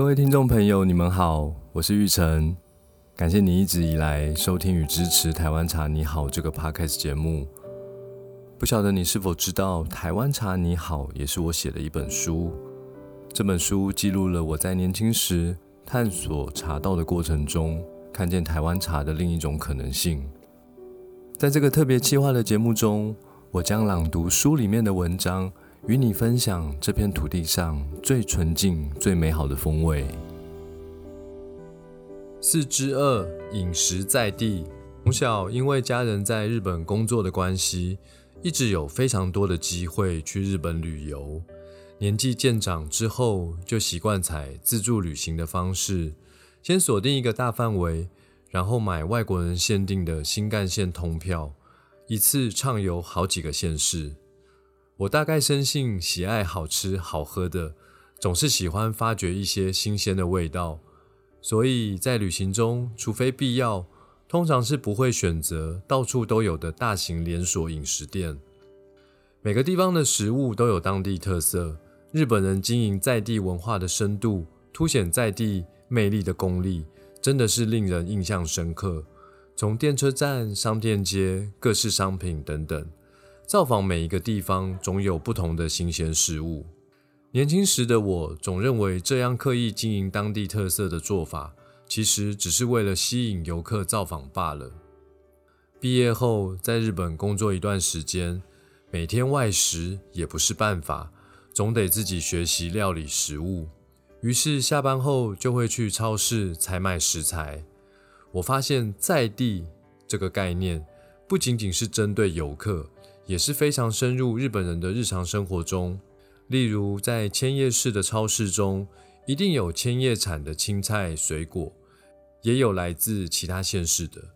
各位听众朋友，你们好，我是玉成，感谢你一直以来收听与支持《台湾茶你好》这个 podcast 节目。不晓得你是否知道，《台湾茶你好》也是我写的一本书。这本书记录了我在年轻时探索茶道的过程中，看见台湾茶的另一种可能性。在这个特别企划的节目中，我将朗读书里面的文章。与你分享这片土地上最纯净、最美好的风味。四之二，饮食在地。从小因为家人在日本工作的关系，一直有非常多的机会去日本旅游。年纪渐长之后，就习惯采自助旅行的方式，先锁定一个大范围，然后买外国人限定的新干线通票，一次畅游好几个县市。我大概生性喜爱好吃好喝的，总是喜欢发掘一些新鲜的味道，所以在旅行中，除非必要，通常是不会选择到处都有的大型连锁饮食店。每个地方的食物都有当地特色，日本人经营在地文化的深度，凸显在地魅力的功力，真的是令人印象深刻。从电车站、商店街、各式商品等等。造访每一个地方，总有不同的新鲜事物。年轻时的我总认为，这样刻意经营当地特色的做法，其实只是为了吸引游客造访罢了。毕业后，在日本工作一段时间，每天外食也不是办法，总得自己学习料理食物。于是下班后就会去超市采买食材。我发现，在地这个概念不仅仅是针对游客。也是非常深入日本人的日常生活中，例如在千叶市的超市中，一定有千叶产的青菜水果，也有来自其他县市的，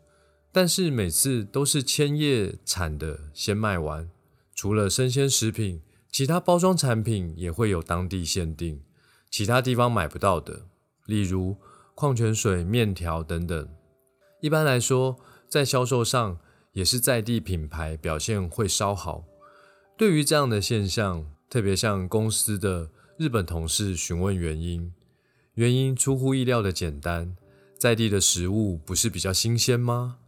但是每次都是千叶产的先卖完。除了生鲜食品，其他包装产品也会有当地限定，其他地方买不到的，例如矿泉水、面条等等。一般来说，在销售上。也是在地品牌表现会稍好。对于这样的现象，特别向公司的日本同事询问原因，原因出乎意料的简单：在地的食物不是比较新鲜吗？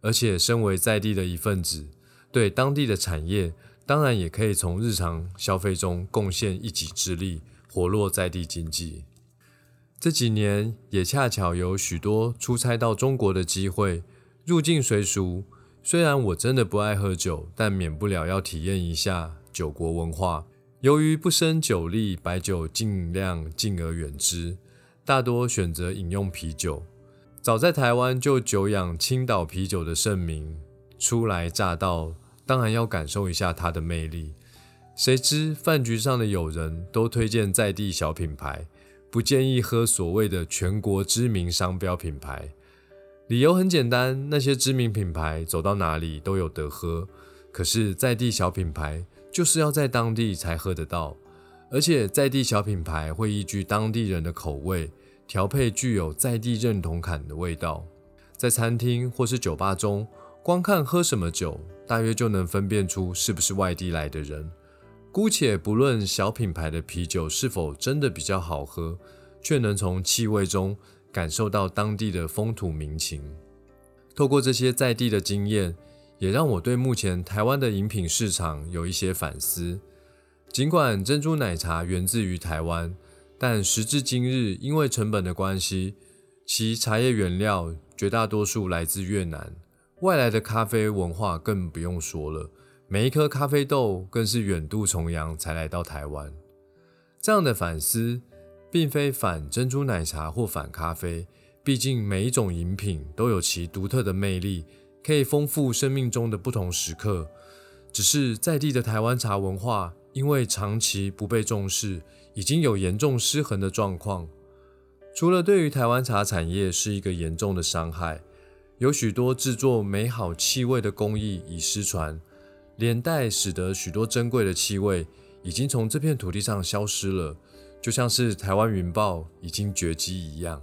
而且身为在地的一份子，对当地的产业，当然也可以从日常消费中贡献一己之力，活络在地经济。这几年也恰巧有许多出差到中国的机会，入境随俗。虽然我真的不爱喝酒，但免不了要体验一下酒国文化。由于不胜酒力，白酒尽量敬而远之，大多选择饮用啤酒。早在台湾就久仰青岛啤酒的盛名，初来乍到，当然要感受一下它的魅力。谁知饭局上的友人都推荐在地小品牌，不建议喝所谓的全国知名商标品牌。理由很简单，那些知名品牌走到哪里都有得喝，可是在地小品牌就是要在当地才喝得到，而且在地小品牌会依据当地人的口味调配具有在地认同感的味道。在餐厅或是酒吧中，光看喝什么酒，大约就能分辨出是不是外地来的人。姑且不论小品牌的啤酒是否真的比较好喝，却能从气味中。感受到当地的风土民情，透过这些在地的经验，也让我对目前台湾的饮品市场有一些反思。尽管珍珠奶茶源自于台湾，但时至今日，因为成本的关系，其茶叶原料绝大多数来自越南，外来的咖啡文化更不用说了，每一颗咖啡豆更是远渡重洋才来到台湾。这样的反思。并非反珍珠奶茶或反咖啡，毕竟每一种饮品都有其独特的魅力，可以丰富生命中的不同时刻。只是在地的台湾茶文化，因为长期不被重视，已经有严重失衡的状况。除了对于台湾茶产业是一个严重的伤害，有许多制作美好气味的工艺已失传，连带使得许多珍贵的气味已经从这片土地上消失了。就像是台湾云豹已经绝迹一样，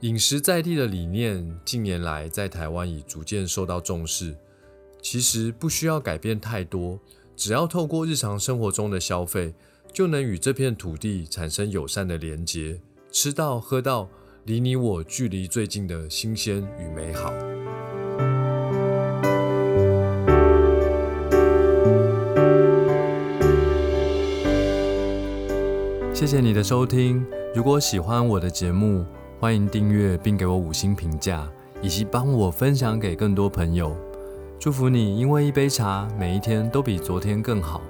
饮食在地的理念近年来在台湾已逐渐受到重视。其实不需要改变太多，只要透过日常生活中的消费，就能与这片土地产生友善的连结，吃到喝到离你我距离最近的新鲜与美好。谢谢你的收听。如果喜欢我的节目，欢迎订阅并给我五星评价，以及帮我分享给更多朋友。祝福你，因为一杯茶，每一天都比昨天更好。